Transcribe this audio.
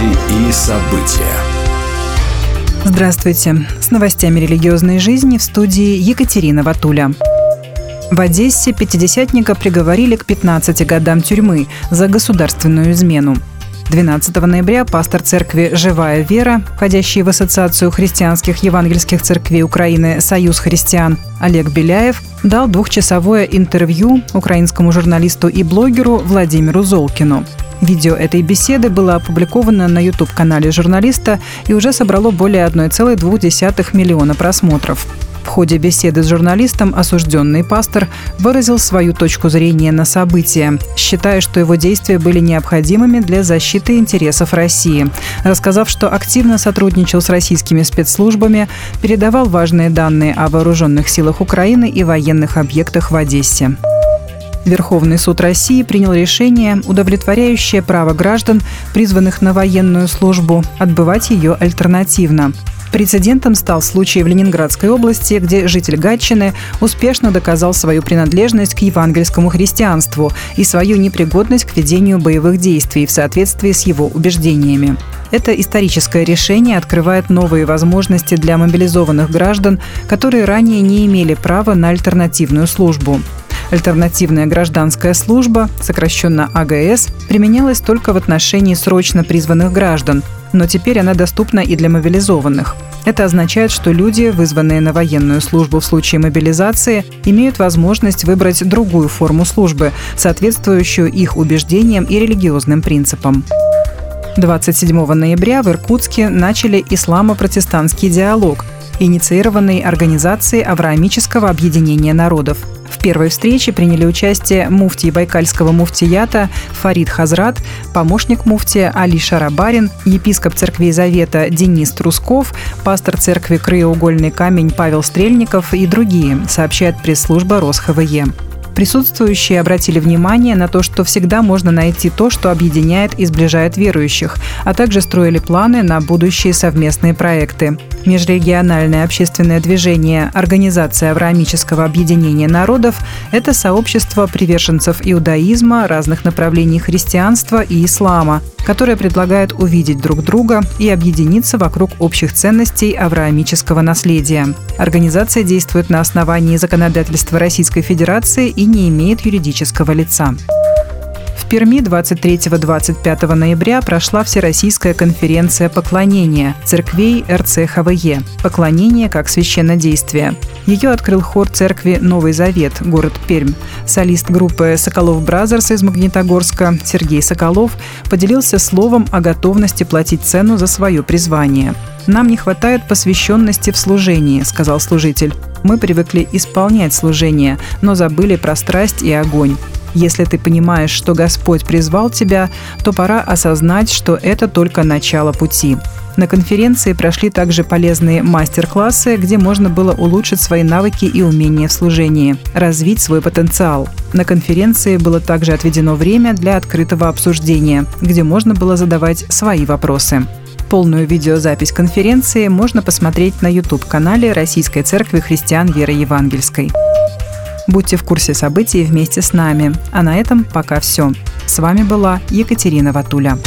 Новости и события. Здравствуйте. С новостями религиозной жизни в студии Екатерина Ватуля. В Одессе пятидесятника приговорили к 15 годам тюрьмы за государственную измену. 12 ноября пастор церкви «Живая вера», входящий в Ассоциацию христианских евангельских церквей Украины «Союз христиан» Олег Беляев дал двухчасовое интервью украинскому журналисту и блогеру Владимиру Золкину. Видео этой беседы было опубликовано на YouTube-канале журналиста и уже собрало более 1,2 миллиона просмотров. В ходе беседы с журналистом осужденный пастор выразил свою точку зрения на события, считая, что его действия были необходимыми для защиты интересов России, рассказав, что активно сотрудничал с российскими спецслужбами, передавал важные данные о вооруженных силах Украины и военных объектах в Одессе. Верховный суд России принял решение, удовлетворяющее право граждан, призванных на военную службу, отбывать ее альтернативно. Прецедентом стал случай в Ленинградской области, где житель Гатчины успешно доказал свою принадлежность к евангельскому христианству и свою непригодность к ведению боевых действий в соответствии с его убеждениями. Это историческое решение открывает новые возможности для мобилизованных граждан, которые ранее не имели права на альтернативную службу. Альтернативная гражданская служба, сокращенно АГС, применялась только в отношении срочно призванных граждан, но теперь она доступна и для мобилизованных. Это означает, что люди, вызванные на военную службу в случае мобилизации, имеют возможность выбрать другую форму службы, соответствующую их убеждениям и религиозным принципам. 27 ноября в Иркутске начали исламо-протестантский диалог, инициированный Организацией Авраамического объединения народов – первой встрече приняли участие муфтий Байкальского муфтията Фарид Хазрат, помощник муфтия Али Шарабарин, епископ церкви Завета Денис Трусков, пастор церкви Краеугольный камень Павел Стрельников и другие, сообщает пресс-служба РосХВЕ. Присутствующие обратили внимание на то, что всегда можно найти то, что объединяет и сближает верующих, а также строили планы на будущие совместные проекты. Межрегиональное общественное движение Организация Авраамического объединения народов – это сообщество приверженцев иудаизма, разных направлений христианства и ислама, которое предлагает увидеть друг друга и объединиться вокруг общих ценностей авраамического наследия. Организация действует на основании законодательства Российской Федерации и не имеет юридического лица. Перми 23-25 ноября прошла Всероссийская конференция поклонения церквей РЦХВЕ «Поклонение как священнодействие». Ее открыл хор церкви «Новый Завет», город Пермь. Солист группы «Соколов Brothers» из Магнитогорска Сергей Соколов поделился словом о готовности платить цену за свое призвание. «Нам не хватает посвященности в служении», — сказал служитель. «Мы привыкли исполнять служение, но забыли про страсть и огонь. Если ты понимаешь, что Господь призвал тебя, то пора осознать, что это только начало пути. На конференции прошли также полезные мастер-классы, где можно было улучшить свои навыки и умения в служении, развить свой потенциал. На конференции было также отведено время для открытого обсуждения, где можно было задавать свои вопросы. Полную видеозапись конференции можно посмотреть на YouTube-канале Российской Церкви Христиан Веры Евангельской. Будьте в курсе событий вместе с нами. А на этом пока все. С вами была Екатерина Ватуля.